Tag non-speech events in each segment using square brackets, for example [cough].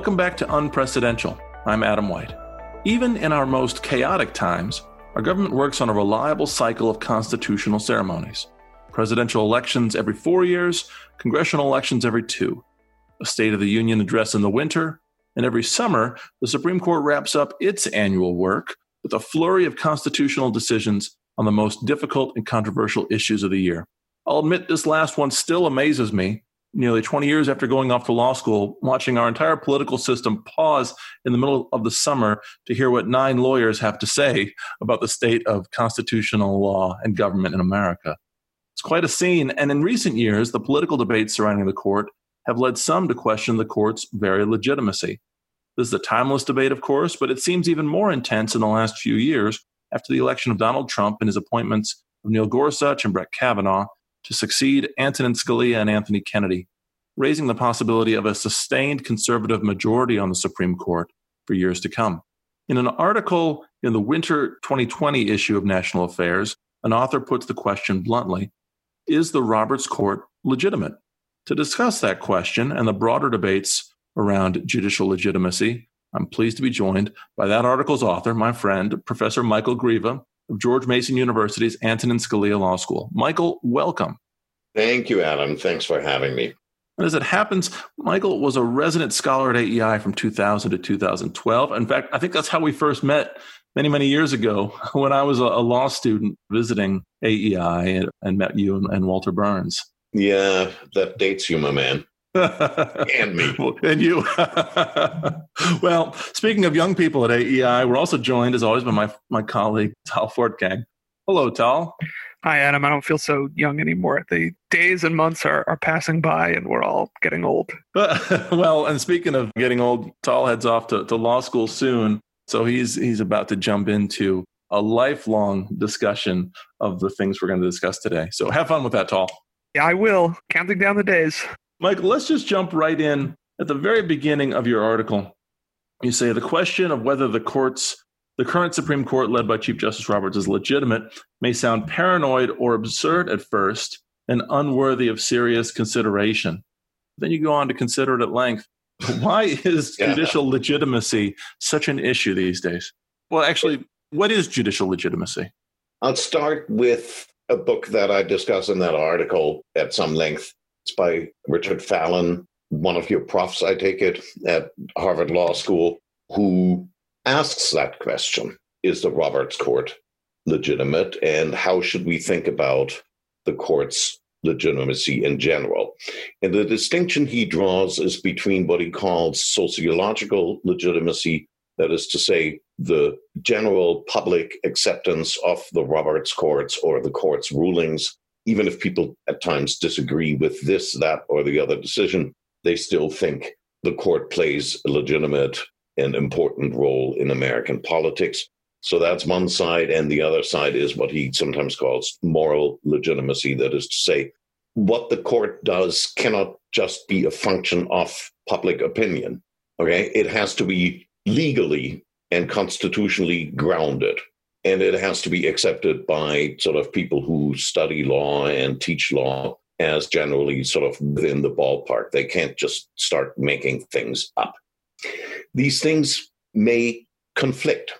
Welcome back to Unprecedented. I'm Adam White. Even in our most chaotic times, our government works on a reliable cycle of constitutional ceremonies. Presidential elections every four years, congressional elections every two, a State of the Union address in the winter, and every summer, the Supreme Court wraps up its annual work with a flurry of constitutional decisions on the most difficult and controversial issues of the year. I'll admit this last one still amazes me nearly 20 years after going off to law school, watching our entire political system pause in the middle of the summer to hear what nine lawyers have to say about the state of constitutional law and government in America. It's quite a scene, and in recent years, the political debates surrounding the court have led some to question the court's very legitimacy. This is a timeless debate, of course, but it seems even more intense in the last few years after the election of Donald Trump and his appointments of Neil Gorsuch and Brett Kavanaugh to succeed Antonin Scalia and Anthony Kennedy, raising the possibility of a sustained conservative majority on the Supreme Court for years to come. In an article in the winter 2020 issue of National Affairs, an author puts the question bluntly Is the Roberts Court legitimate? To discuss that question and the broader debates around judicial legitimacy, I'm pleased to be joined by that article's author, my friend, Professor Michael Greve, of George Mason University's Antonin Scalia Law School. Michael, welcome. Thank you, Adam. Thanks for having me. And as it happens, Michael was a resident scholar at AEI from 2000 to 2012. In fact, I think that's how we first met many, many years ago [laughs] when I was a, law student visiting AEI and, and met you and, and Walter Berns. Yeah, that dates you, my man. And me. [laughs] And you. [laughs] well, speaking of young people at AEI, we're also joined, as always, by my, my colleague, Tal Fortgang. Hello, Tal. Hi, Adam. I don't feel so young anymore. The days and months are, are passing by and we're all getting old. [laughs] well, and speaking of getting old, Tal heads off to, to law school soon. So he's he's about to jump into a lifelong discussion of the things we're going to discuss today. So have fun with that, Tal. Yeah, I will. Counting down the days. Michael, let's just jump right in at the very beginning of your article. You say the question of whether the courts, the current Supreme Court led by Chief Justice Roberts is legitimate may sound paranoid or absurd at first and unworthy of serious consideration. Then you go on to consider it at length. [laughs] Why is yeah. judicial legitimacy such an issue these days? Well, actually, what is judicial legitimacy? I'll start with a book that I discuss in that article at some length it's by Richard Fallon, one of your profs, I take it, at Harvard Law School, who asks that question Is the Roberts Court legitimate? And how should we think about the court's legitimacy in general? And the distinction he draws is between what he calls sociological legitimacy, that is to say, the general public acceptance of the Roberts courts or the court's rulings even if people at times disagree with this, that, or the other decision, they still think the court plays a legitimate and important role in American politics. So that's one side. And the other side is what he sometimes calls moral legitimacy. That is to say, what the court does cannot just be a function of public opinion. Okay. It has to be legally and constitutionally grounded and it has to be accepted by sort of people who study law and teach law as generally sort of within the ballpark. They can't just start making things up. These things may conflict,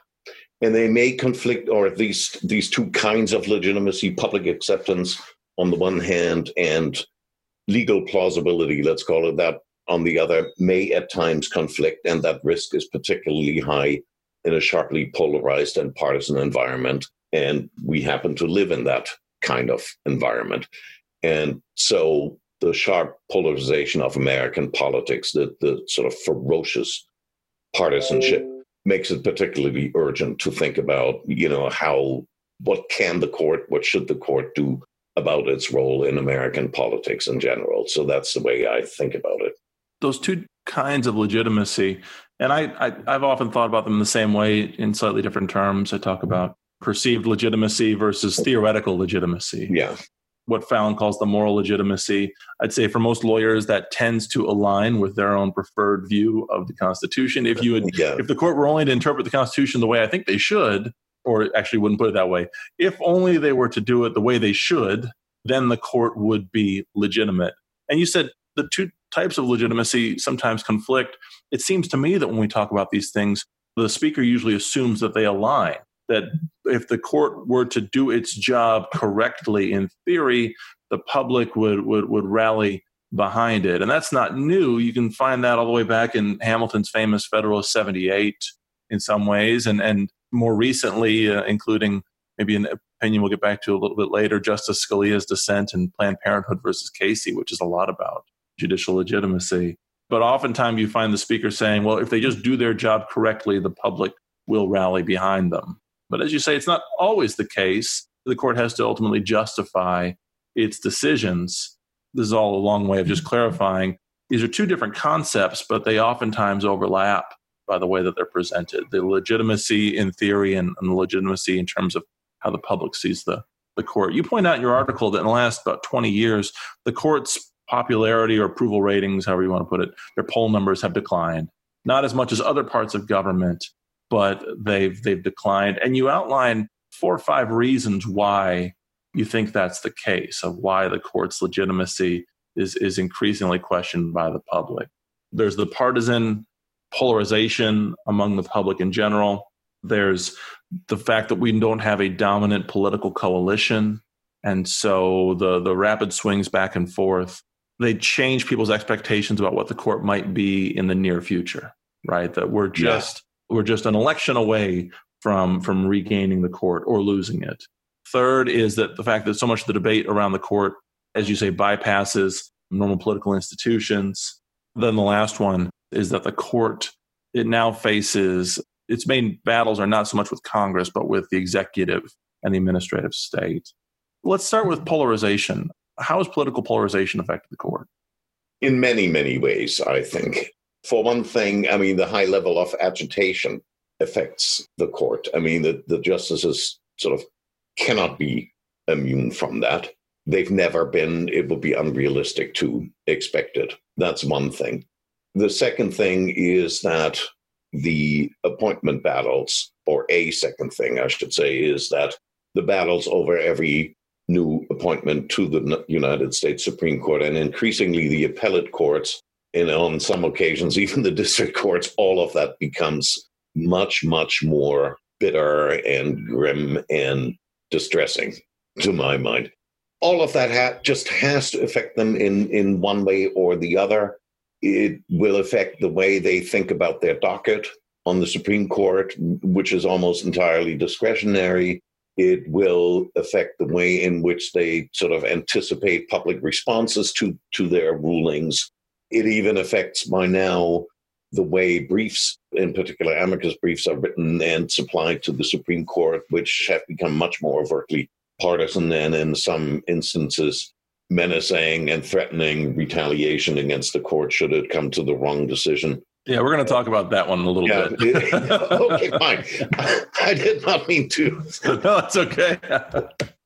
and they may conflict, or at least these two kinds of legitimacy public acceptance on the one hand, and legal plausibility, let's call it that, on the other, may at times conflict, and that risk is particularly high in a sharply polarized and partisan environment. And we happen to live in that kind of environment. And so the sharp polarization of American politics, the, the sort of ferocious partisanship, makes it particularly urgent to think about, you know, how, what can the court, what should the court do about its role in American politics in general? So that's the way I think about it. Those two kinds of legitimacy and I, I have often thought about them the same way in slightly different terms. I talk about perceived legitimacy versus theoretical legitimacy. Yeah. What Fallon calls the moral legitimacy. I'd say for most lawyers that tends to align with their own preferred view of the Constitution. If you would, yeah. if the court were only to interpret the Constitution the way I think they should, or actually wouldn't put it that way, if only they were to do it the way they should, then the court would be legitimate. And you said the two types of legitimacy sometimes conflict. It seems to me that when we talk about these things, the speaker usually assumes that they align. That if the court were to do its job correctly in theory, the public would, would, would rally behind it. And that's not new. You can find that all the way back in Hamilton's famous Federalist 78 in some ways, and, and more recently, uh, including maybe an opinion we'll get back to a little bit later, Justice Scalia's dissent in Planned Parenthood versus Casey, which is a lot about judicial legitimacy. But oftentimes you find the speaker saying, well, if they just do their job correctly, the public will rally behind them. But as you say, it's not always the case. The court has to ultimately justify its decisions. This is all a long way of just clarifying. These are two different concepts, but they oftentimes overlap by the way that they're presented the legitimacy in theory and, and the legitimacy in terms of how the public sees the, the court. You point out in your article that in the last about 20 years, the court's popularity or approval ratings, however you want to put it, their poll numbers have declined. Not as much as other parts of government, but they've they've declined. And you outline four or five reasons why you think that's the case of why the court's legitimacy is is increasingly questioned by the public. There's the partisan polarization among the public in general. There's the fact that we don't have a dominant political coalition. And so the, the rapid swings back and forth, they change people's expectations about what the court might be in the near future, right? That we're just yeah. we're just an election away from from regaining the court or losing it. Third is that the fact that so much of the debate around the court, as you say, bypasses normal political institutions. Then the last one is that the court it now faces its main battles are not so much with Congress, but with the executive and the administrative state. Let's start with polarization. How has political polarization affected the court? In many, many ways, I think. For one thing, I mean, the high level of agitation affects the court. I mean, the, the justices sort of cannot be immune from that. They've never been, it would be unrealistic to expect it. That's one thing. The second thing is that the appointment battles, or a second thing, I should say, is that the battles over every new appointment to the United States Supreme Court and increasingly the appellate courts, and on some occasions, [laughs] even the district courts, all of that becomes much, much more bitter and grim and distressing to my mind. All of that ha- just has to affect them in, in one way or the other. It will affect the way they think about their docket on the Supreme Court, which is almost entirely discretionary. It will affect the way in which they sort of anticipate public responses to, to their rulings. It even affects by now the way briefs, in particular amicus briefs, are written and supplied to the Supreme Court, which have become much more overtly partisan and in some instances menacing and threatening retaliation against the court should it come to the wrong decision. Yeah, we're going to talk about that one a little yeah. bit. [laughs] okay, fine. I did not mean to. [laughs] no, that's okay.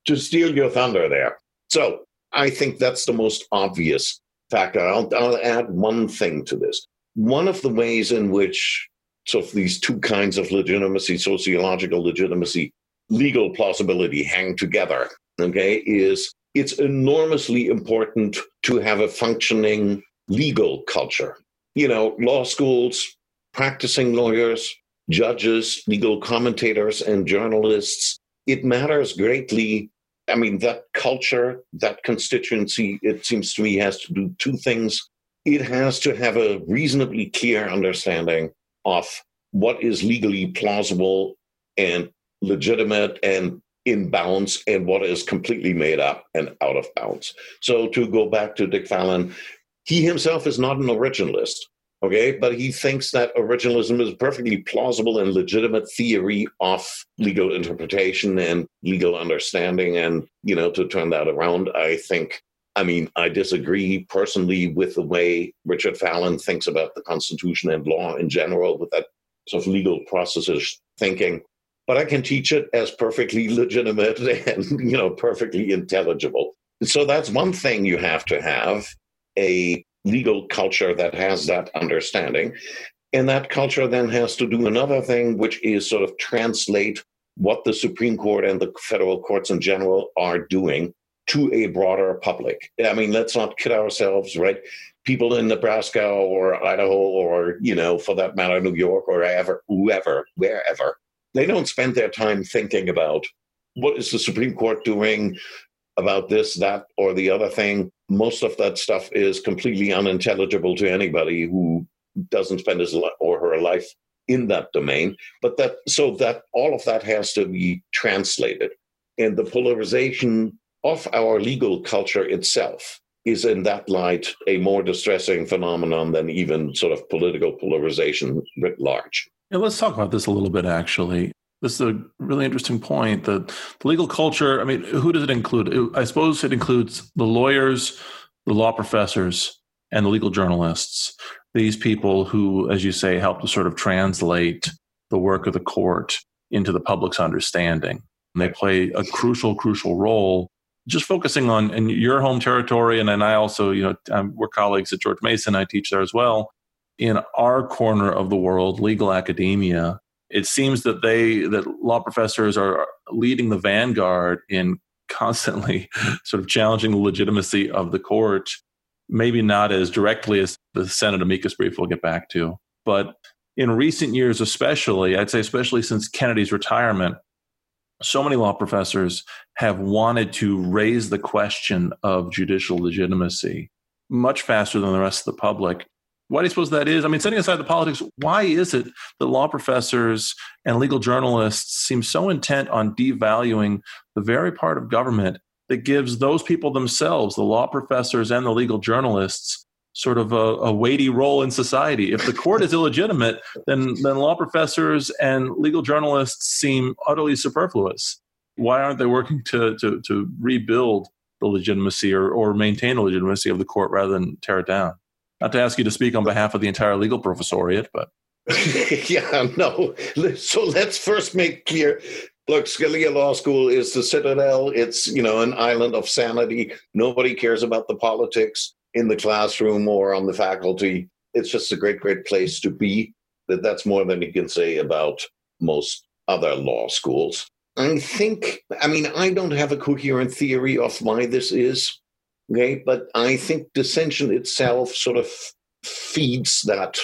to steal your thunder there. So I think that's the most obvious factor. I'll, I'll add one thing to this. One of the ways in which so these two kinds of legitimacy, sociological legitimacy, legal plausibility hang together, okay, is it's enormously important to have a functioning legal culture. You know, law schools, practicing lawyers, judges, legal commentators, and journalists. It matters greatly. I mean, that culture, that constituency, it seems to me, has to do two things. It has to have a reasonably clear understanding of what is legally plausible and legitimate and in bounds and what is completely made up and out of bounds. So to go back to Dick Fallon, he himself is not an originalist, okay, but he thinks that originalism is a perfectly plausible and legitimate theory of legal interpretation and legal understanding. And, you know, to turn that around, I think. I mean, I disagree personally with the way Richard Fallon thinks about the Constitution and law in general, with that sort of legal processes thinking but I can teach it as perfectly [laughs] legitimate and you know perfectly intelligible. So that's one thing you have to have a legal culture that has that understanding. And that culture then has to do another thing, which is sort of translate what the Supreme Court and the federal courts in general are doing to a broader public. I mean, let's not kid ourselves, right? People in Nebraska or Idaho or, you know, for that matter, New York or ever, whoever, wherever, they don't spend their time thinking about what is the Supreme Court doing about this, that, or the other thing. Most of that stuff is completely unintelligible to anybody who doesn't spend his or her life in that domain. But that so that all of that has to be translated. And the polarization of our legal culture itself is in that light a more distressing phenomenon than even sort of political polarization writ large. Yeah, let's talk about this a little bit actually. This is a really interesting point. The, the legal culture, I mean, who does it include? I suppose it includes the lawyers, the law professors, and the legal journalists. These people who, as you say, help to sort of translate the work of the court into the public's understanding. And they play a crucial, crucial role. Just focusing on in your home territory, and then I also, you know, I'm, we're colleagues at George Mason. I teach there as well. In our corner of the world, legal academia, it seems that they that law professors are leading the vanguard in constantly [laughs] sort of challenging the legitimacy of the court maybe not as directly as the senate amicus brief we'll get back to. But in recent years especially i'd say especially since kennedy's retirement so many law professors have wanted to raise the question of judicial legitimacy much faster than the rest of the public why do you suppose that is? I mean, setting aside the politics, why is it that law professors and legal journalists seem so intent on devaluing the very part of government that gives those people themselves, the law professors and the legal journalists, sort of a, a weighty role in society? If the court is illegitimate, then, then law professors and legal journalists seem utterly superfluous. Why aren't they working to, to, to rebuild the legitimacy or, or maintain the legitimacy of the court rather than tear it down? Not to ask you to speak on behalf of the entire legal professoriate, but. [laughs] yeah, no. So let's first make clear look, Scalia Law School is the citadel. It's, you know, an island of sanity. Nobody cares about the politics in the classroom or on the faculty. It's just a great, great place to be. That that's more than you can say about most other law schools. I think, I mean, I don't have a coherent theory of why this is. Okay, but I think dissension itself sort of feeds that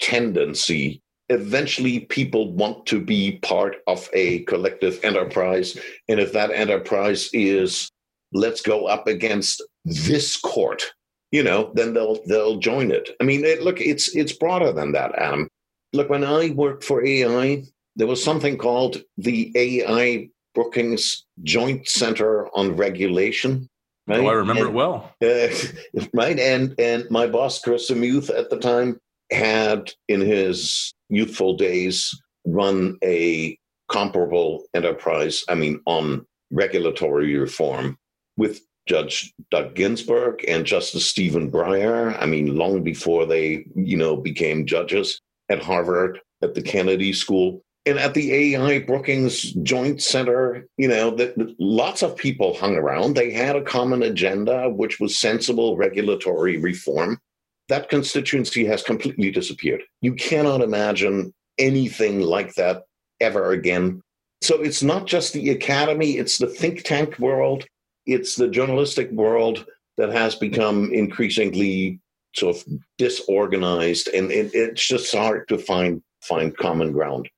tendency. Eventually, people want to be part of a collective enterprise. And if that enterprise is, let's go up against this court, you know, then they'll they'll join it. I mean, it, look, it's it's broader than that, Adam. Look, when I worked for AEI, there was something called the AEI Brookings Joint Center on Regulation. Right? Oh, I remember and, it well. Uh, [laughs] right, and and my boss Chris DeMuth at the time had in his youthful days run a comparable enterprise. I mean, on regulatory reform with Judge Doug Ginsburg and Justice Stephen Breyer. I mean, long before they, you know, became judges at Harvard at the Kennedy School and at the AEI Brookings Joint Center, you know, that lots of people hung around. They had a common agenda, which was sensible regulatory reform. That constituency has completely disappeared. You cannot imagine anything like that ever again. So it's not just the academy, it's the think tank world, it's the journalistic world that has become increasingly sort of disorganized, and it, it's just hard to find find common ground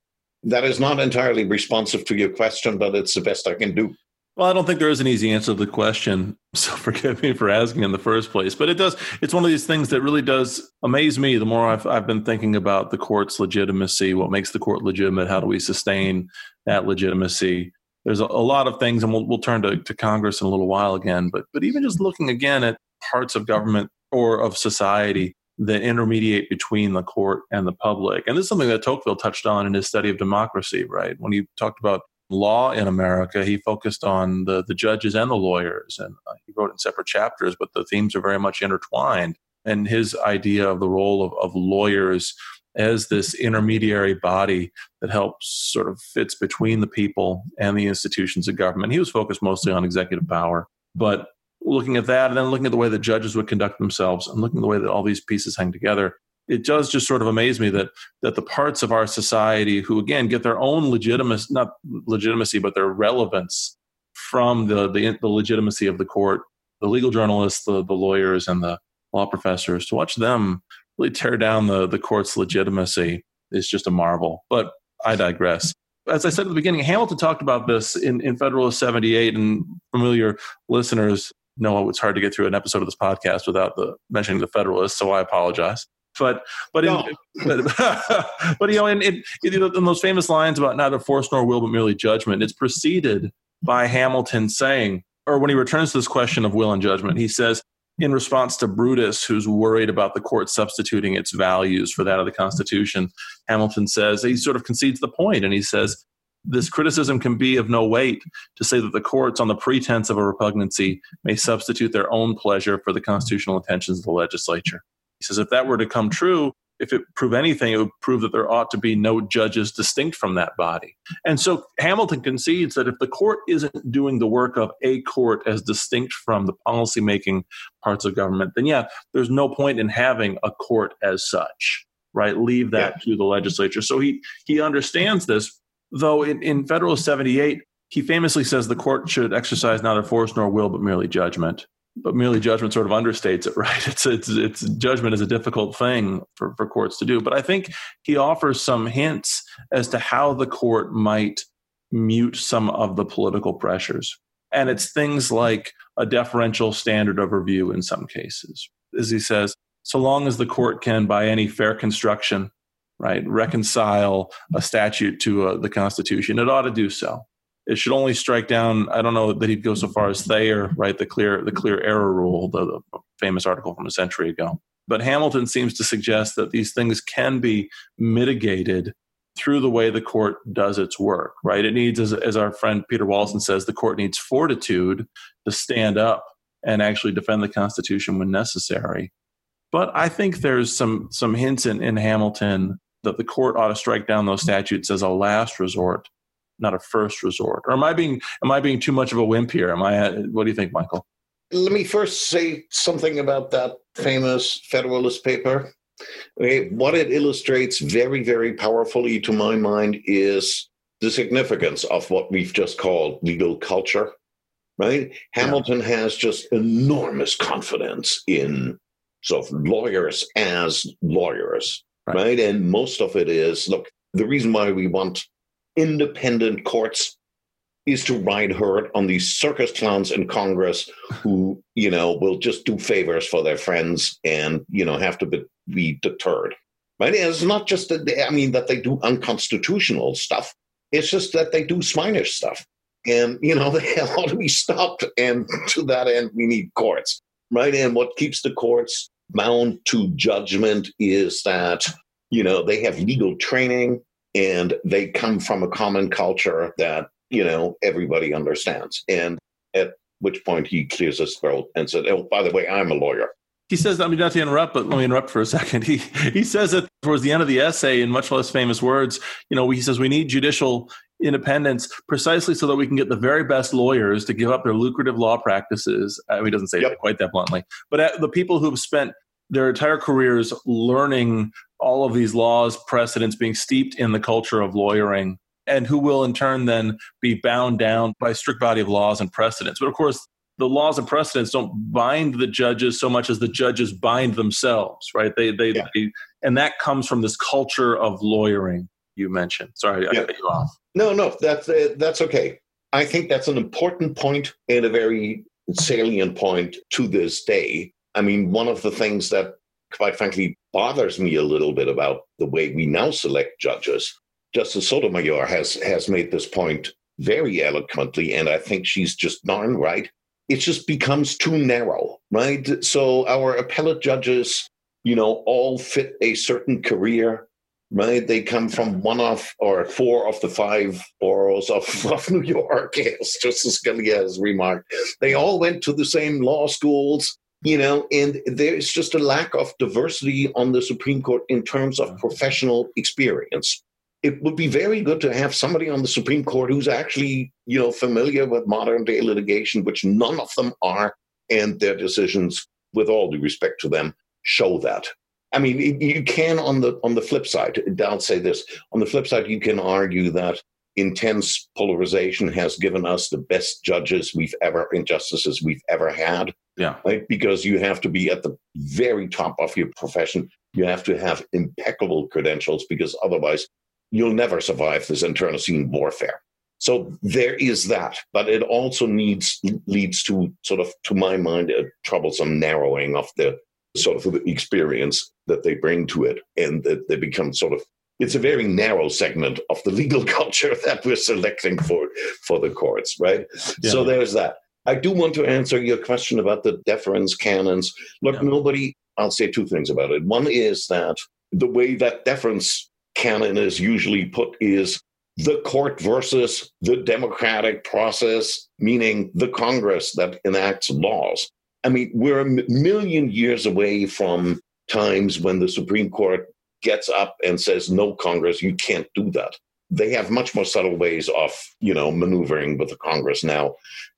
that is not entirely responsive to your question, but it's the best I can do. Well, I don't think there is an easy answer to the question. [laughs] So forgive me for asking in the first place. But it does, it's one of these things that really does amaze me the more I've, I've been thinking about the court's legitimacy, what makes the court legitimate, how do we sustain that legitimacy. There's a, a lot of things, and we'll, we'll turn to, to Congress in a little while again. But, but even just looking again at parts of government or of society that intermediate between the court and the public. And this is something that Tocqueville touched on in his study of democracy, right? When he talked about law in America, he focused on the, the judges and the lawyers. And uh, he wrote in separate chapters, but the themes are very much intertwined. And his idea of the role of, of lawyers as this intermediary body that helps sort of fits between the people and the institutions of government. He was focused mostly on executive power. But looking at that and then looking at the way the judges would conduct themselves and looking at the way that all these pieces hang together it does just sort of amaze me that that the parts of our society who again get their own legitimacy not legitimacy but their relevance from the, the, the legitimacy of the court, the legal journalists, the, the lawyers, and the law professors, to watch them really tear down the, the court's legitimacy is just a marvel. But I digress. As I said at the beginning, Hamilton talked about this in, in Federalist 78, and familiar listeners know it's hard to get through an episode of this podcast without the, mentioning the Federalist, so I apologize. But but no. in, but, [laughs] but, you know in, in, in those famous lines about neither force nor will but merely judgment, it's preceded by Hamilton saying, or when he returns to this question of will and judgment, he says, in response to Brutus, who's worried about the court substituting its values for that of the Constitution, Hamilton says, he sort of concedes the point and he says, this criticism can be of no weight to say that the courts, on the pretense of a repugnancy, may substitute their own pleasure for the constitutional intentions of the legislature. He says, if that were to come true, if it prove anything, it would prove that there ought to be no judges distinct from that body. And so Hamilton concedes that if the court isn't doing the work of a court as distinct from the policymaking parts of government, then yeah, there's no point in having a court as such, right? Leave that yeah. to the legislature. So he he understands this, though in, in Federal 78, he famously says the court should exercise neither force nor will, but merely judgment but merely judgment sort of understates it, [laughs] right? It's it's it's judgment is a difficult thing for, for courts to do. But I think he offers some hints as to how the court might mute some of the political pressures. And it's things like a deferential standard of review in some cases. As he says, so long as the court can, by any fair construction, right, reconcile a statute to uh, the Constitution, it ought to do so it should only strike down. I don't know that he'd go so far as Thayer, right? The clear the clear error rule, the, the famous article from a century ago. But Hamilton seems to suggest that these things can be mitigated through the way the court does its work, right? It needs, as, as our friend Peter Wallison says, the court needs fortitude to stand up and actually defend the Constitution when necessary. But I think there's some some hints in, in Hamilton that the court ought to strike down those statutes as a last resort not a first resort. Or am I being am I being too much of a wimp here? Am I? What do you think, Michael? Let me first say something about that famous Federalist paper. Okay, what it illustrates very, very powerfully, to my mind, is the significance of what we've just called legal culture. Right? Yeah. Hamilton has just enormous confidence in sort of lawyers as lawyers, right. right? And most of it is look, the reason why we want independent courts is to ride herd on these circus clowns in Congress who, you know, will just do favors for their friends and, you know, have to be, be deterred. Right? And it's not just that they, I mean, that they do unconstitutional stuff. It's just that they do swinish stuff. And, you know, [laughs] they ought to be stopped. And to that end, we need courts. Right? And what keeps the courts bound to judgment is that, you know, they have legal training and they come from a common culture that you know everybody understands and at which point he clears his throat and said oh by the way i'm a lawyer he says, I mean, not to interrupt, but let me interrupt for a second. [laughs] He he says it towards the end of the essay in much less famous words. You know, he says we need judicial independence precisely so that we can get the very best lawyers to give up their lucrative law practices. I mean, he doesn't say yep. it quite that bluntly, but uh, the people who've spent their entire careers learning all of these laws, precedents, being steeped in the culture of lawyering, and who will in turn then be bound down by a strict body of laws and precedents. But of course, the laws and precedents don't bind the judges so much as the judges bind themselves, right? They, they, yeah. they and that comes from this culture of lawyering you mentioned. Sorry, yeah. I cut you off. No, no, that's uh, that's okay. I think that's an important point and a very salient point to this day. I mean, one of the things that quite frankly bothers me a little bit about the way we now select judges. Justice Sotomayor has has made this point very eloquently, and I think she's just darn right. It just becomes too narrow, right? So our appellate judges, you know, all fit a certain career, right? They come from one of or four of the five boroughs of, [laughs] of New York, as Justice Scalia has remarked. They all went to the same law schools you know, and there's just a lack of diversity on the Supreme Court in terms of professional experience. It would be very good to have somebody on the Supreme Court who's actually, you know, familiar with modern day litigation, which none of them are, and their decisions, with all due respect to them, show that. I mean, you can on the on the flip side. I'll say this: on the flip side, you can argue that intense polarization has given us the best judges we've ever, injustices we've ever had. Yeah. Right? Because you have to be at the very top of your profession. You have to have impeccable credentials because otherwise you'll never survive this internecine warfare. So there is that, but it also needs leads to sort of, to my mind, a troublesome narrowing of the sort of the experience that they bring to it, and that they become sort of. It's a very narrow segment of the legal [laughs] culture that we're selecting for for the courts, right? Yeah. So there's that. I do want to answer your question about the deference canons. Look, yeah. nobody. I'll say two things about it. One is that the way that deference canon is usually put is the court versus the democratic process, meaning the Congress that enacts laws. I mean, we're a million years away from times when the Supreme Court gets up and says, no, Congress, you can't do that. They have much more subtle ways of, you know, maneuvering with the Congress now.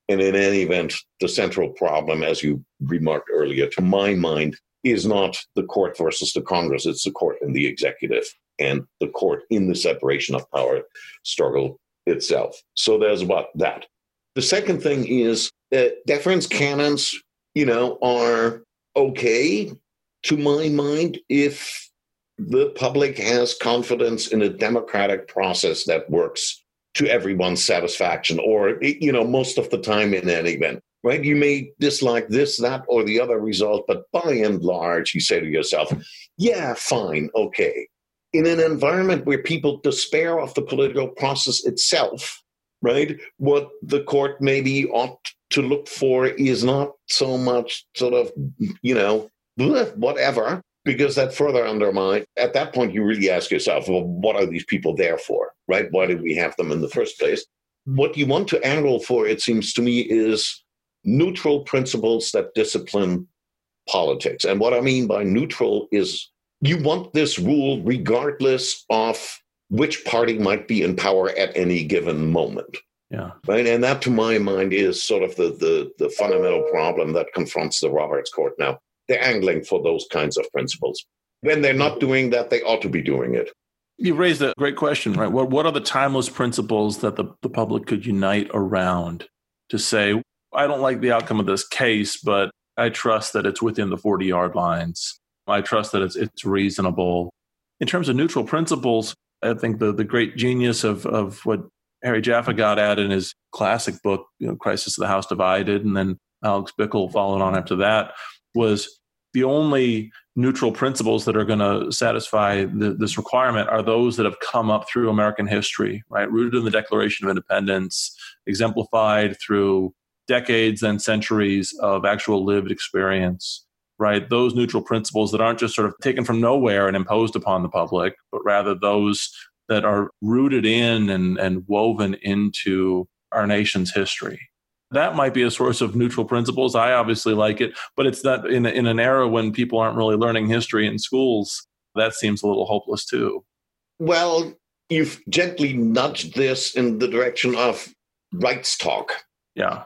And in any event, the central problem, as you remarked earlier, to my mind, is not the court versus the Congress, it's the court and the executive and the court in the separation of power struggle itself. So there's what that. The second thing is uh, deference canons, you know, are okay to my mind if the public has confidence in a democratic process that works to everyone's satisfaction or you know most of the time in any event right? You may dislike this that or the other result but by and large you say to yourself yeah fine okay. In an environment where people despair of the political process itself, right? What the court maybe ought to look for is not so much sort of, you know, whatever, because that further undermines. At that point, you really ask yourself, well, what are these people there for, right? Why did we have them in the first place? What you want to angle for, it seems to me, is neutral principles that discipline politics. And what I mean by neutral is you want this rule regardless of which party might be in power at any given moment. Yeah. Right. And that, to my mind, is sort of the, the, the fundamental problem that confronts the Roberts Court now. They're angling for those kinds of principles. When they're not doing that, they ought to be doing it. You raised a great question, right? What, what are the timeless principles that the, the public could unite around to say, I don't like the outcome of this case, but I trust that it's within the 40 yard lines I trust that it's it's reasonable. In terms of neutral principles, I think the the great genius of of what Harry Jaffa got at in his classic book, you know, Crisis of the House Divided, and then Alex Bickel followed on after that, was the only neutral principles that are going to satisfy the, this requirement are those that have come up through American history, right? Rooted in the Declaration of Independence, exemplified through decades and centuries of actual lived experience right? Those neutral principles that aren't just sort of taken from nowhere and imposed upon the public, but rather those that are rooted in and, and woven into our nation's history. That might be a source of neutral principles. I obviously like it, but it's not in, in an era when people aren't really learning history in schools. That seems a little hopeless too. Well, you've gently nudged this in the direction of rights talk. Yeah.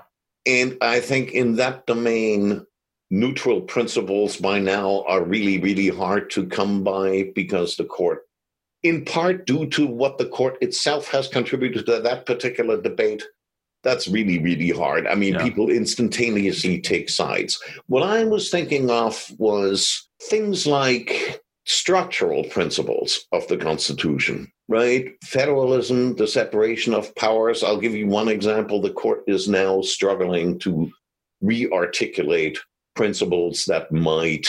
And I think in that domain, neutral principles by now are really, really hard to come by because the court, in part due to what the court itself has contributed to that particular debate, that's really, really hard. I mean, yeah. people instantaneously take sides. What I was thinking of was things like structural principles of the Constitution, right? Federalism, the separation of powers. I'll give you one example. The court is now struggling to re articulate principles that might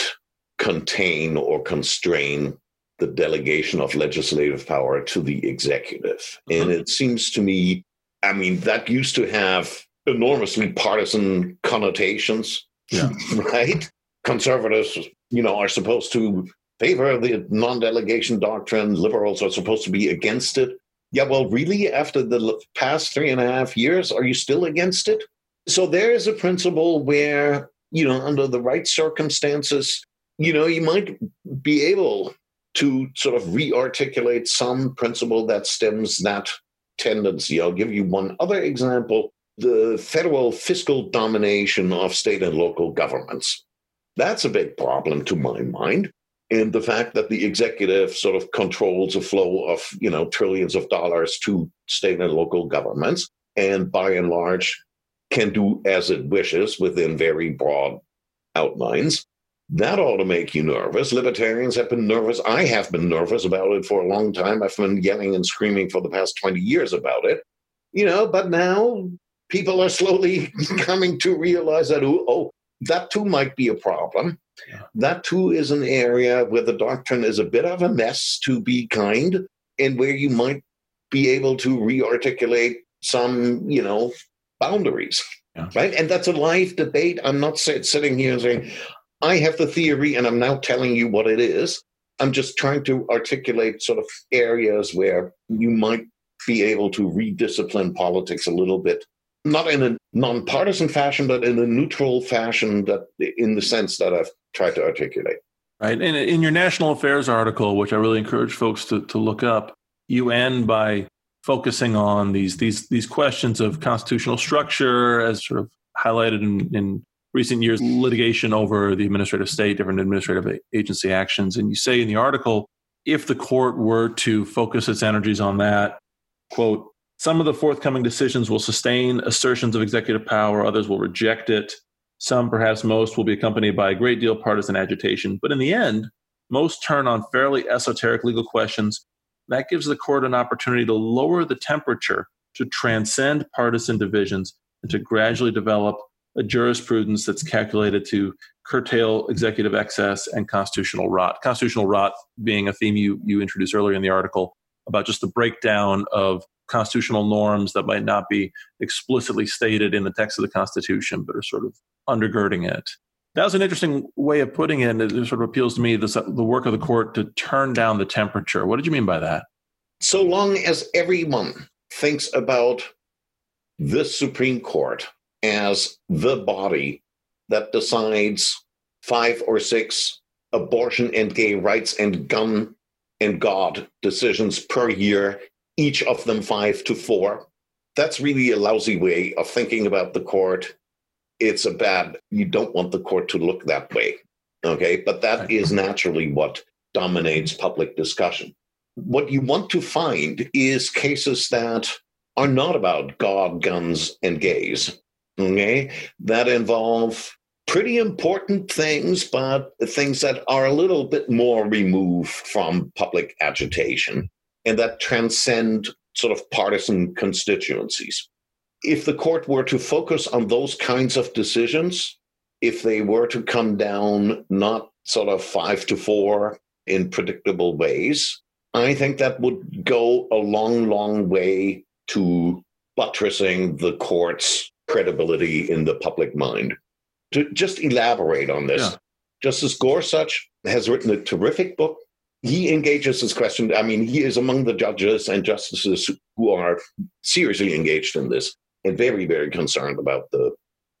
contain or constrain the delegation of legislative power to the executive. And it seems to me, I mean, that used to have enormously partisan connotations, yeah. [laughs] right? Conservatives, you know, are supposed to favor the non delegation doctrine, liberals are supposed to be against it. Yeah, well, really, after the past three and a half years, are you still against it? So there is a principle where you know, under the right circumstances, you know, you might be able to sort of re-articulate some principle that stems that tendency. I'll give you one other example the federal fiscal domination of state and local governments. That's a big problem to my mind. and the fact that the executive sort of controls a flow of you know trillions of dollars to state and local governments and by and large can do as it wishes within very broad outlines. That ought to make you nervous. Libertarians have been nervous. I have been nervous about it for a long time. I've been yelling and screaming for the past 20 years about it. You know but now people are slowly [laughs] coming to realize that oh that too might be a problem. Yeah. That too is an area where the doctrine is a bit of a mess, to be kind, and where you might be able to re-articulate some, you know, boundaries. Yeah. Right. And that's a live debate. I'm not sit, sitting here saying, I have the theory and I'm now telling you what it is. I'm just trying to articulate sort of areas where you might be able to rediscipline politics a little bit not in a nonpartisan fashion, but in a neutral fashion that in the sense that I've tried to articulate. Right. And in your national affairs article, which I really encourage folks to, to look up, you end by focusing on these these these questions of constitutional structure as sort of highlighted in, in recent years litigation over the administrative state, different administrative agency actions. And you say in the article, if the court were to focus its energies on that, quote, some of the forthcoming decisions will sustain assertions of executive power, others will reject it. Some, perhaps most, will be accompanied by a great deal of partisan agitation. But in the end, most turn on fairly esoteric legal questions. That gives the court an opportunity to lower the temperature, to transcend partisan divisions, and to gradually develop a jurisprudence that's calculated to curtail executive excess and constitutional rot. Constitutional rot being a theme you, you introduced earlier in the article about just the breakdown of constitutional norms that might not be explicitly stated in the text of the Constitution, but are sort of undergirding it. That was an interesting way of putting it. It sort of appeals to me the work of the court to turn down the temperature. What did you mean by that? So long as everyone thinks about the Supreme Court as the body that decides five or six abortion and gay rights and gun and God decisions per year each of them five to four. That's really a lousy way of thinking about the court. It's a bad, you don't want the court to look that way. Okay. But that is naturally what dominates public discussion. What you want to find is cases that are not about God, guns, and gays. Okay. That involve pretty important things, but things that are a little bit more removed from public agitation and that transcend sort of partisan constituencies. If the court were to focus on those kinds of decisions, if they were to come down not sort of five to four in predictable ways, I think that would go a long, long way to buttressing the court's credibility in the public mind. To just elaborate on this, yeah. Justice Gorsuch has written a terrific book he engages this question. I mean, he is among the judges and justices who are seriously engaged in this very, very concerned about the,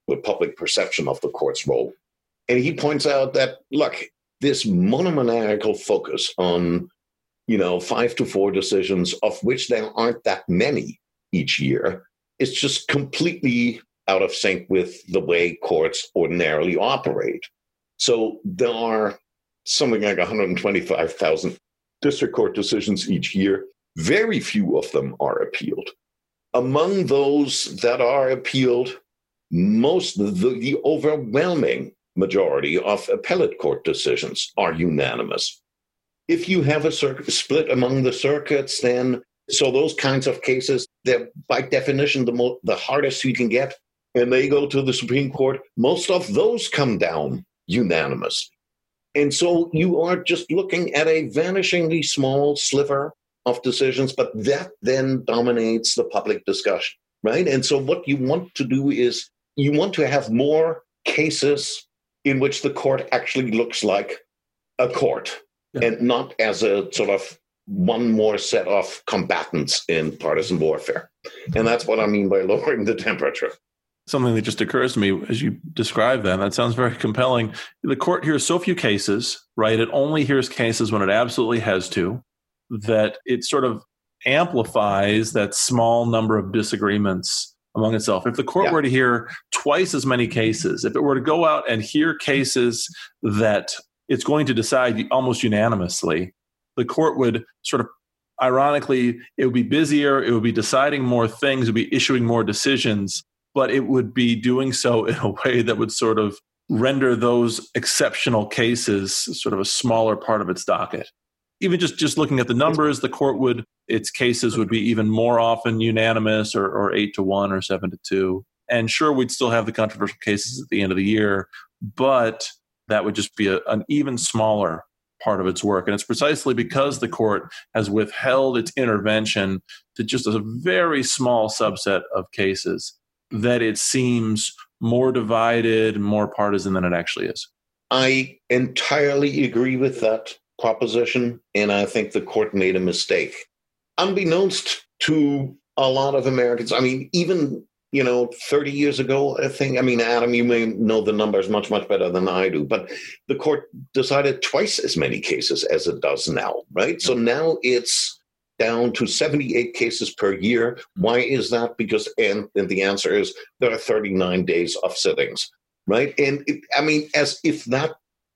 the public perception of the court's role. And he points out that, look, this monomaniacal focus on, you know, five to four decisions, of which there aren't that many each year, is just completely out of sync with the way courts ordinarily operate. So there are something like 125,000 district court decisions each year. Very few of them are appealed. Among those that are appealed, most the, the overwhelming majority of appellate court decisions are unanimous. If you have a circuit split among the circuits, then so those kinds of cases, they're by definition the mo- the hardest you can get, and they go to the Supreme Court. Most of those come down unanimously. And so you are just looking at a vanishingly small sliver of decisions, but that then dominates the public discussion, right? And so what you want to do is you want to have more cases in which the court actually looks like a court yeah. and not as a sort of one more set of combatants in partisan warfare. And that's what I mean by lowering the temperature something that just occurs to me as you describe that. That sounds very compelling. The court hears so few cases, right? It only hears cases when it absolutely has to, that it sort of amplifies that small number of disagreements among itself. If the court yeah. were to hear twice as many cases, if it were to go out and hear cases that it's going to decide almost unanimously. The court would sort of ironically, it would be busier, it would be deciding more things, it would be issuing more decisions, but it would be doing so [laughs] in a way that would sort of render those exceptional cases sort of a smaller part of its docket. Even just, just looking at the numbers, the court would, its cases would be even more often unanimous or, or eight to one or seven to two. And sure, we'd still have the controversial cases at the end of the year, but that would just be a, an even smaller part of its work. And it's precisely because the court has withheld its intervention to just a very small subset of cases that it seems more divided, more partisan than it actually is. I entirely agree with that proposition, and I think the court made a mistake. Unbeknownst to a lot of Americans, I mean, even you know, 30 years ago, I think. I mean, Adam, you may know the numbers much, much better than I do, but the court decided twice as many cases as it does now, right? So mm-hmm. now it's down to 78 cases per year. Why is that? Because, and, and the answer is there are 39 days of sittings, right? And it, I mean, as if that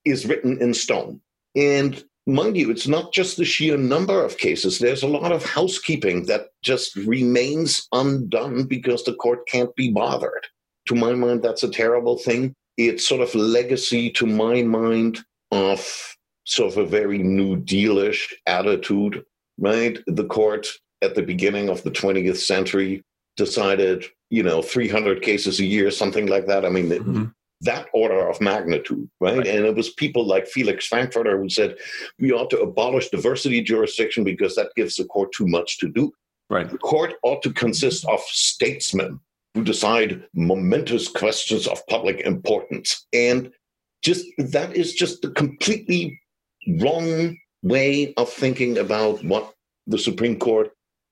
is written in stone. And mind you, it's not just the sheer number of cases. There's a lot of housekeeping that just remains undone because the court can't be bothered. To my mind, that's a terrible thing. It's sort of legacy, to my mind, of sort of a very New Dealish attitude, right? The court at the beginning of the 20th century decided, you know, 300 cases a year, something like that. I mean, mm-hmm that order of magnitude, right? right? And it was people like Felix Frankfurter who said we ought to abolish diversity jurisdiction because that gives the court too much to do. Right. The court ought to consist of statesmen who decide momentous questions of public importance. And just that is just a completely wrong way of thinking about what the Supreme Court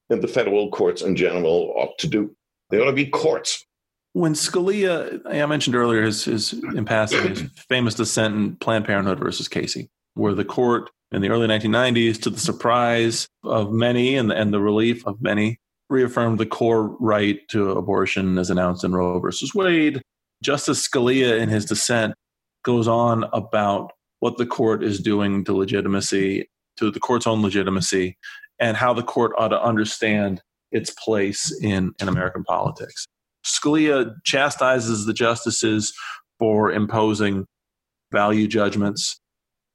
and the federal courts in general ought to do. They ought to be courts when Scalia, I mentioned earlier his, his in passing, his [clears throat] famous dissent in Planned Parenthood versus Casey, where the court in the early 1990s, to the surprise of many and, and the relief of many, reaffirmed the core right to abortion as announced in Roe versus Wade. Justice Scalia, in his dissent, goes on about what the court is doing to legitimacy, to the court's own legitimacy, and how the court ought to understand its place in, in American politics. Scalia chastises the justices for imposing value judgments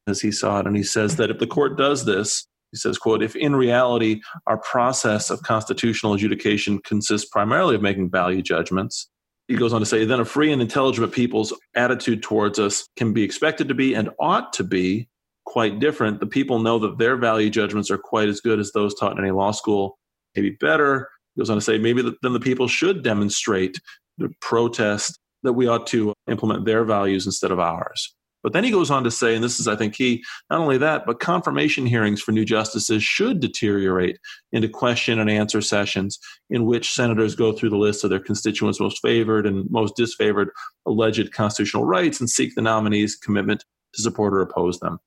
as he saw it. And he says that if the court does this, he says, quote, if in reality our process of constitutional adjudication consists primarily of making value judgments, he goes on to say, then a free and intelligent people's attitude towards us can be expected to be and ought to be quite different. The people know that their value judgments are quite as good as those taught in any law school, maybe better, goes on to say maybe then the people should demonstrate the protest that we ought to implement their values instead of ours. But then he goes on to say, and this is, I think, key, not only that, but confirmation hearings for new justices should deteriorate into question and answer sessions in which senators go through the list of their constituents' most favored and most disfavored alleged constitutional rights and seek the nominee's commitment to support or oppose them.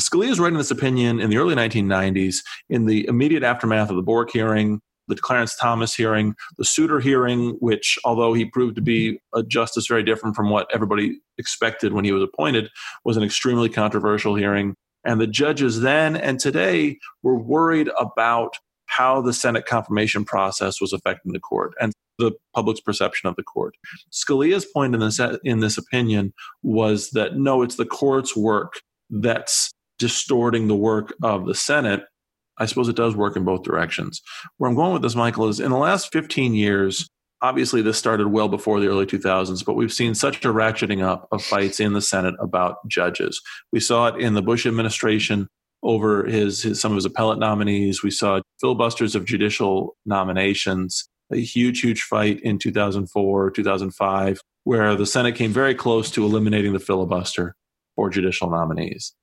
Scalia is writing this opinion in the early 1990s in the immediate aftermath of the Bork hearing, the Clarence Thomas hearing, the Souter hearing, which, although he proved to be a justice very different from what everybody expected when he was appointed, was an extremely controversial hearing. And the judges then and today were worried about how the Senate confirmation process was affecting the court and the public's perception of the court. Scalia's point in this, in this opinion was that no, it's the court's work that's distorting the work of the Senate I suppose it does work in both directions. Where I'm going with this, Michael, is in the last 15 years, obviously this started well before the early 2000s, but we've seen such a ratcheting up of fights in the Senate about judges. We saw it in the Bush administration over his, his some of his appellate nominees. We saw filibusters of judicial nominations, a huge, huge fight in 2004, 2005, where the Senate came very close to eliminating the filibuster for judicial nominees.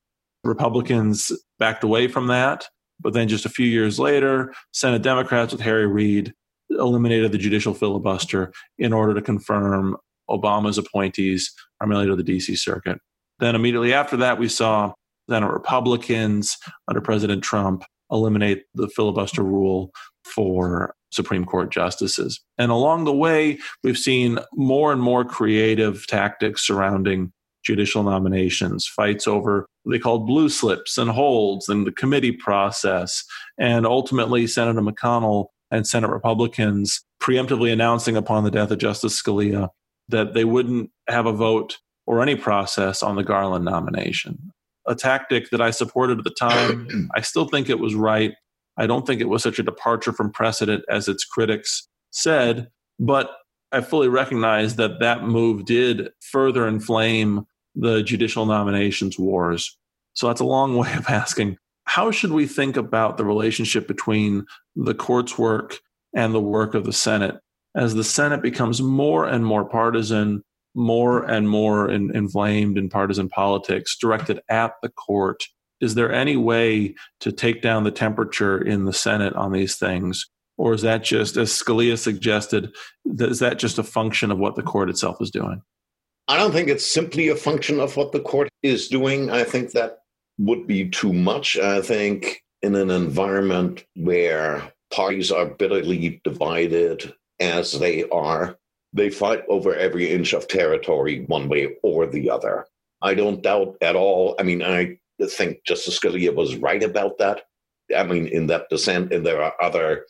Republicans backed away from that but then just a few years later, Senate Democrats with Harry Reid eliminated the judicial filibuster in order to confirm Obama's appointees primarily to the DC circuit. Then immediately after that, we saw Senate Republicans under President Trump eliminate the filibuster rule for Supreme Court justices. And along the way, we've seen more and more creative tactics surrounding judicial nominations, fights over what they called blue slips and holds and the committee process. And ultimately, Senator McConnell and Senate Republicans preemptively announcing upon the death of Justice Scalia that they wouldn't have a vote or any process on the Garland nomination. A tactic that I supported at the time. [clears throat] I still think it was right. I don't think it was such a departure from precedent as its critics said, but I fully recognize that that move did further inflame the judicial nominations wars. So that's a long [laughs] way of asking how should we think about the relationship between the court's work and the work of the Senate as the Senate becomes more and more partisan, more and more in, inflamed in partisan politics directed at the court? Is there any way to take down the temperature in the Senate on these things? Or is that just, as Scalia suggested, is that just a function of what the court itself is doing? I don't think it's simply a function of what the court is doing. I think that would be too much. I think in an environment where parties are bitterly divided as they are, they fight over every inch of territory one way or the other. I don't doubt at all. I mean, I think Justice Scalia was right about that. I mean, in that dissent, and there are other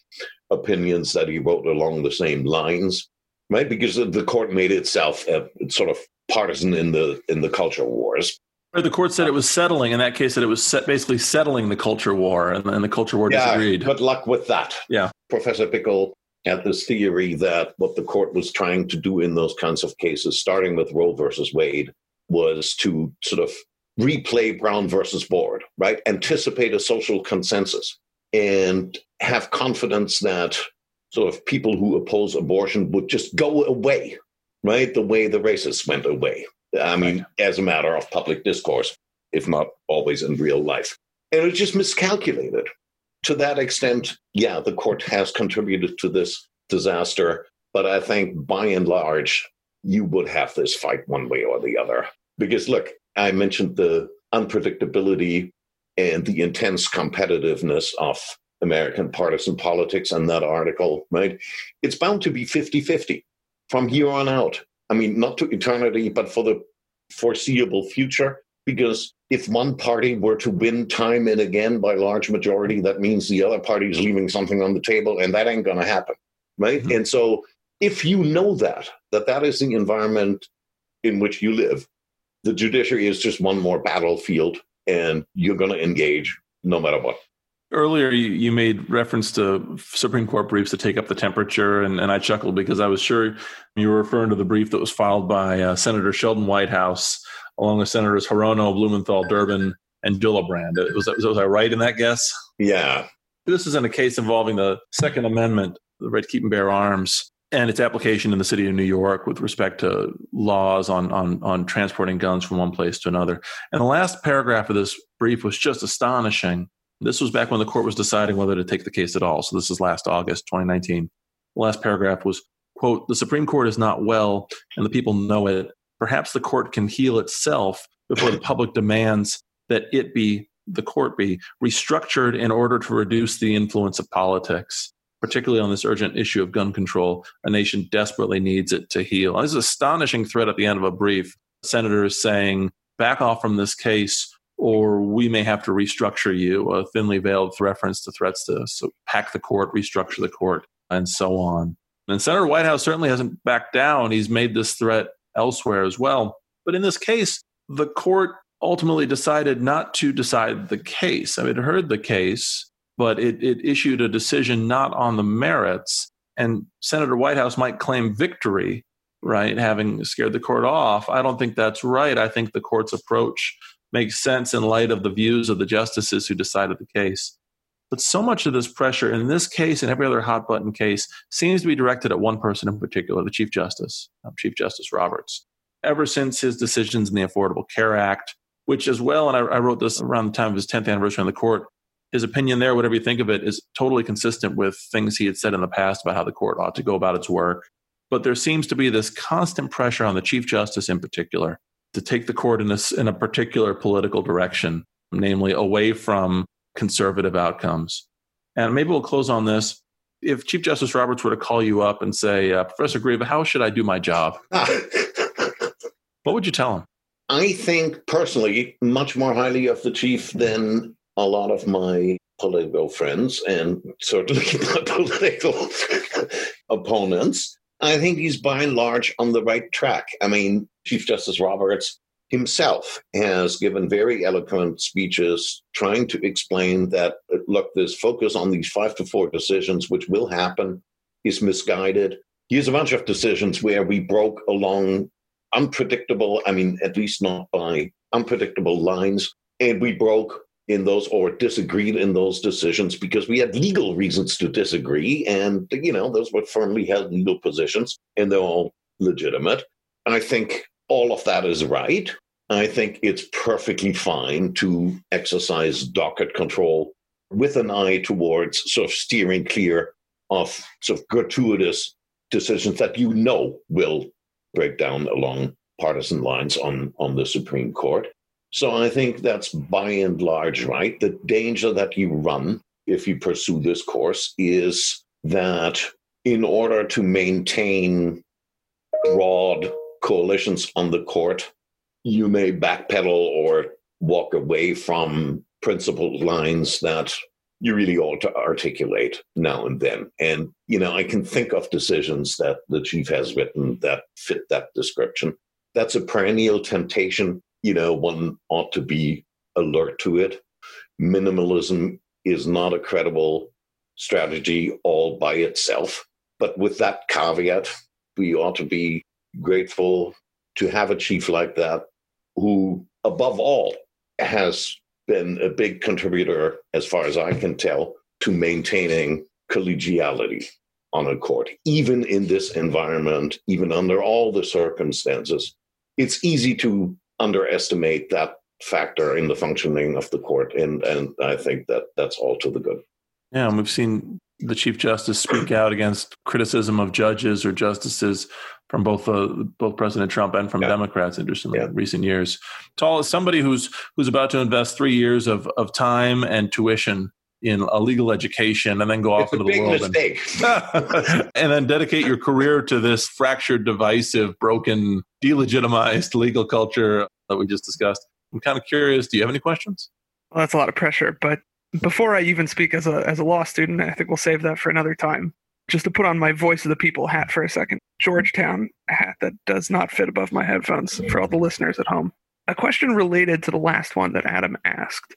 opinions that he wrote along the same lines, right? Because the court made itself uh, sort of partisan in the in the culture wars. The court said it was settling. In that case, that it was set, basically settling the culture war, and, and the culture war yeah, disagreed. Good luck with that. Yeah. Professor Bickel had this theory that what the court was trying to do in those kinds of cases, starting with Roe versus Wade, was to sort of replay Brown versus Board, right? Anticipate a social consensus and have confidence that sort of people who oppose abortion would just go away, right? The way the racists went away. I mean, right. as a matter of public discourse, if not always in real life. And it just miscalculated. To that extent, yeah, the court has contributed to this disaster. But I think by and large, you would have this fight one way or the other. Because look, I mentioned the unpredictability and the intense competitiveness of American partisan politics and that article, right? It's bound to be 50 50 from here on out. I mean, not to eternity, but for the foreseeable future. Because if one party were to win time and again by large majority, that means the other party is leaving something on the table, and that ain't going to happen, right? Mm-hmm. And so, if you know that that that is the environment in which you live, the judiciary is just one more battlefield, and you're going to engage no matter what. Earlier, you made reference to Supreme Court briefs to take up the temperature, and, and I chuckled because I was sure you were referring to the brief that was filed by uh, Senator Sheldon Whitehouse, along with Senators Hirono, Blumenthal, Durbin, and Gillibrand. Was, was, was I right in that guess? Yeah. This is in a case involving the Second Amendment, the right to keep and bear arms, and its application in the city of New York with respect to laws on, on, on transporting guns from one place to another. And the last paragraph of this brief was just astonishing this was back when the court was deciding whether to take the case at all. So this is last August 2019. The last paragraph was, quote, the Supreme Court is not well and the people know it. Perhaps the court can heal itself before the public demands that it be, the court be, restructured in order to reduce the influence of politics, particularly on this urgent issue of gun control. A nation desperately needs it to heal. This is an astonishing thread at the end of a brief. Senators saying, back off from this case or we may have to restructure you, a thinly veiled reference to threats to so pack the court, restructure the court, and so on. And Senator Whitehouse certainly hasn't backed down. He's made this threat elsewhere as well. But in this case, the court ultimately decided not to decide the case. I mean, it heard the case, but it, it issued a decision not on the merits. And Senator Whitehouse might claim victory, right, having scared the court off. I don't think that's right. I think the court's approach makes sense in light of the views of the justices who decided the case. But so much of this pressure in this case and every other hot button case seems to be directed at one person in particular, the Chief Justice, um, Chief Justice Roberts. Ever since his decisions in the Affordable Care Act, which as well, and I, I wrote this around the time of his 10th anniversary on the court, his opinion there, whatever you think of it, is totally consistent with things he had said in the past about how the court ought to go about its work. But there seems to be this constant pressure on the Chief Justice in particular to take the court in a, in a particular political direction, namely away from conservative outcomes. And maybe we'll close on this. If Chief Justice Roberts were to call you up and say, uh, Professor Greve, how should I do my job? [laughs] what would you tell him? I think personally much more highly of the chief than a lot of my political friends and certainly [laughs] my political [laughs] opponents. I think he's by and large on the right track. I mean, Chief Justice Roberts himself has given very eloquent speeches trying to explain that, uh, look, this focus on these five to four decisions, which will happen, is misguided. Here's a bunch of decisions where we broke along unpredictable, I mean, at least not by unpredictable lines, and we broke in those or disagreed in those decisions because we had legal reasons to disagree. And, you know, those were firmly held legal positions and they're all legitimate. I think all of that is right. I think it's perfectly fine to exercise docket control with an eye towards sort of steering clear of sort of gratuitous decisions that you know will break down along partisan lines on, on the Supreme Court. So I think that's by and large right. The danger that you run if you pursue this course is that in order to maintain broad coalitions on the court, you may backpedal or walk away from principled lines that you really ought to articulate now and then. And, you know, I can think of decisions that the chief has written that fit that description. That's a perennial temptation you know, one ought to be alert to it. Minimalism is not a credible strategy all by itself. But with that caveat, we ought to be grateful to have a chief like that who, above all, has been a big contributor, as far as I can tell, to maintaining collegiality on a court, even in this environment, even under all the circumstances. It's easy to underestimate that factor in the functioning of the court, and and I think that that's all to the good. Yeah, and we've seen the chief justice speak out against criticism of judges or justices from both uh, both President Trump and from yeah. Democrats in just yeah. recent years. Tall as somebody who's who's about to invest three years of of time and tuition in a legal education and then go it's off into the world and, [laughs] and, then dedicate your career to this fractured, divisive, broken, delegitimized legal culture that we just discussed. I'm kind of curious. Do you have any questions? Well, that's a lot of pressure. But before I even speak as a as a law student, I think we'll save that for another time. Just to put on my voice of the people hat for a second. Georgetown hat that does not fit above my headphones for all the listeners at home. A question related to the last one that Adam asked,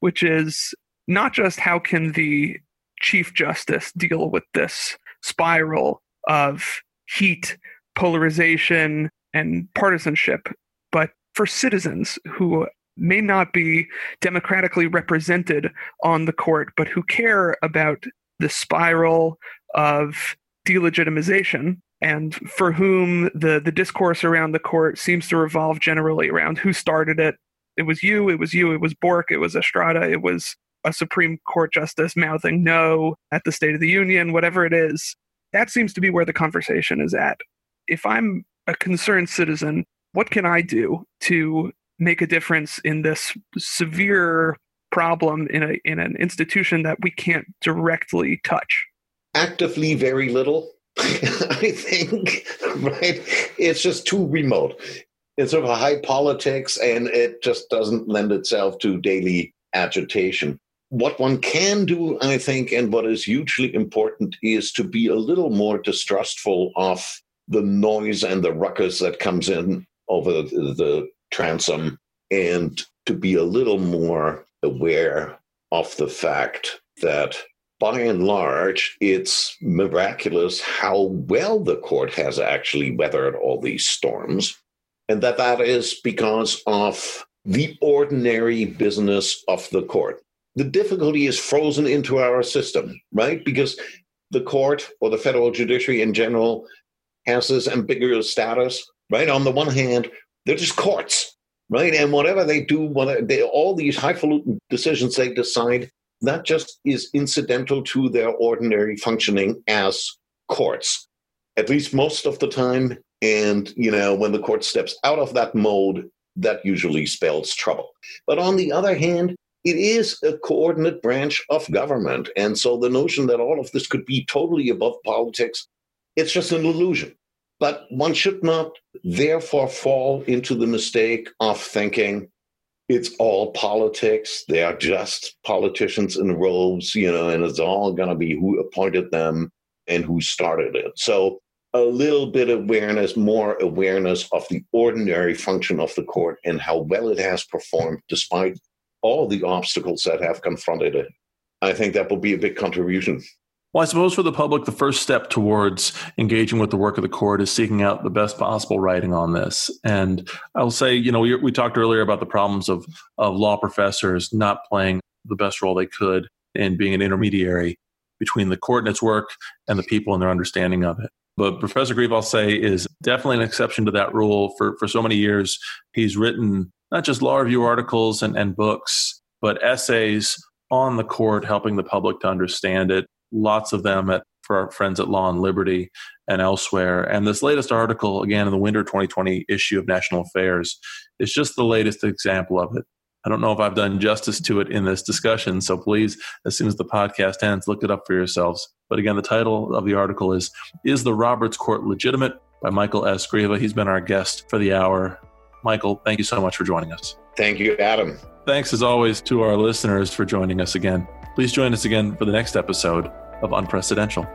which is not just how can the Chief Justice deal with this spiral of heat, polarization, and partisanship, but for citizens who may not be democratically represented on the court, but who care about the spiral of delegitimization and for whom the, the discourse around the court seems to revolve generally around who started it. It was you, it was you, it was Bork, it was Estrada, it was a Supreme Court justice mouthing no at the State of the Union, whatever it is, that seems to be where the conversation is at. If I'm a concerned citizen, what can I do to make a difference in this severe problem in a in an institution that we can't directly touch? Actively, very little. [laughs] I think, right? It's just too remote. It's sort of a high politics, and it just doesn't lend itself to daily agitation what one can do, I think, and what is hugely important is to be a little more distrustful of the noise and the ruckus that comes in over the, the transom and to be a little more aware of the fact that by and large, it's miraculous how well the court has actually weathered all these storms, and that that is because of the ordinary business of the court the difficulty is frozen into our system, right? Because the court or the federal judiciary in general has this ambiguous status, right? On the one hand, they're just courts, right? And whatever they do, whatever they, all these highfalutin decisions they decide, that just is incidental to their ordinary functioning as courts, at least most of the time. And, you know, when the court steps out of that mode, that usually spells trouble. But on the other hand, it is a coordinate branch of government. And so the notion that all of this could be totally above politics, it's just an illusion. But one should not therefore fall into the mistake of thinking it's all politics. They are just politicians in robes, you know, and it's all going to be who appointed them and who started it. So a little bit of awareness, more awareness of the ordinary function of the court and how well it has performed despite all the obstacles that have confronted it. I think that will be a big contribution. Well, I suppose for the public, the first step towards engaging with the work of the court is seeking out the best possible writing on this. And I'll say, you know, we, we talked earlier about the problems of, of law professors not playing the best role they could in being an intermediary between the court and its work and the people and their understanding of it. But Professor Greve, I'll say, is definitely an exception to that rule. For, for so many years, he's written not just law review articles and, and books, but essays on the court, helping the public to understand it. Lots of them at, for our friends at Law and Liberty and elsewhere. And this latest article, again, in the winter 2020 issue of National Affairs, is just the latest example of it. I don't know if I've done justice to it in this discussion, so please, as soon as the podcast ends, look it up for yourselves. But again, the title of the article is Is the Roberts Court Legitimate? by Michael S. Greve. He's been our guest for the hour. Michael, thank you so much for joining us. Thank you, Adam. Thanks as always to our listeners for joining us again. Please join us again for the next episode of Unprecedented.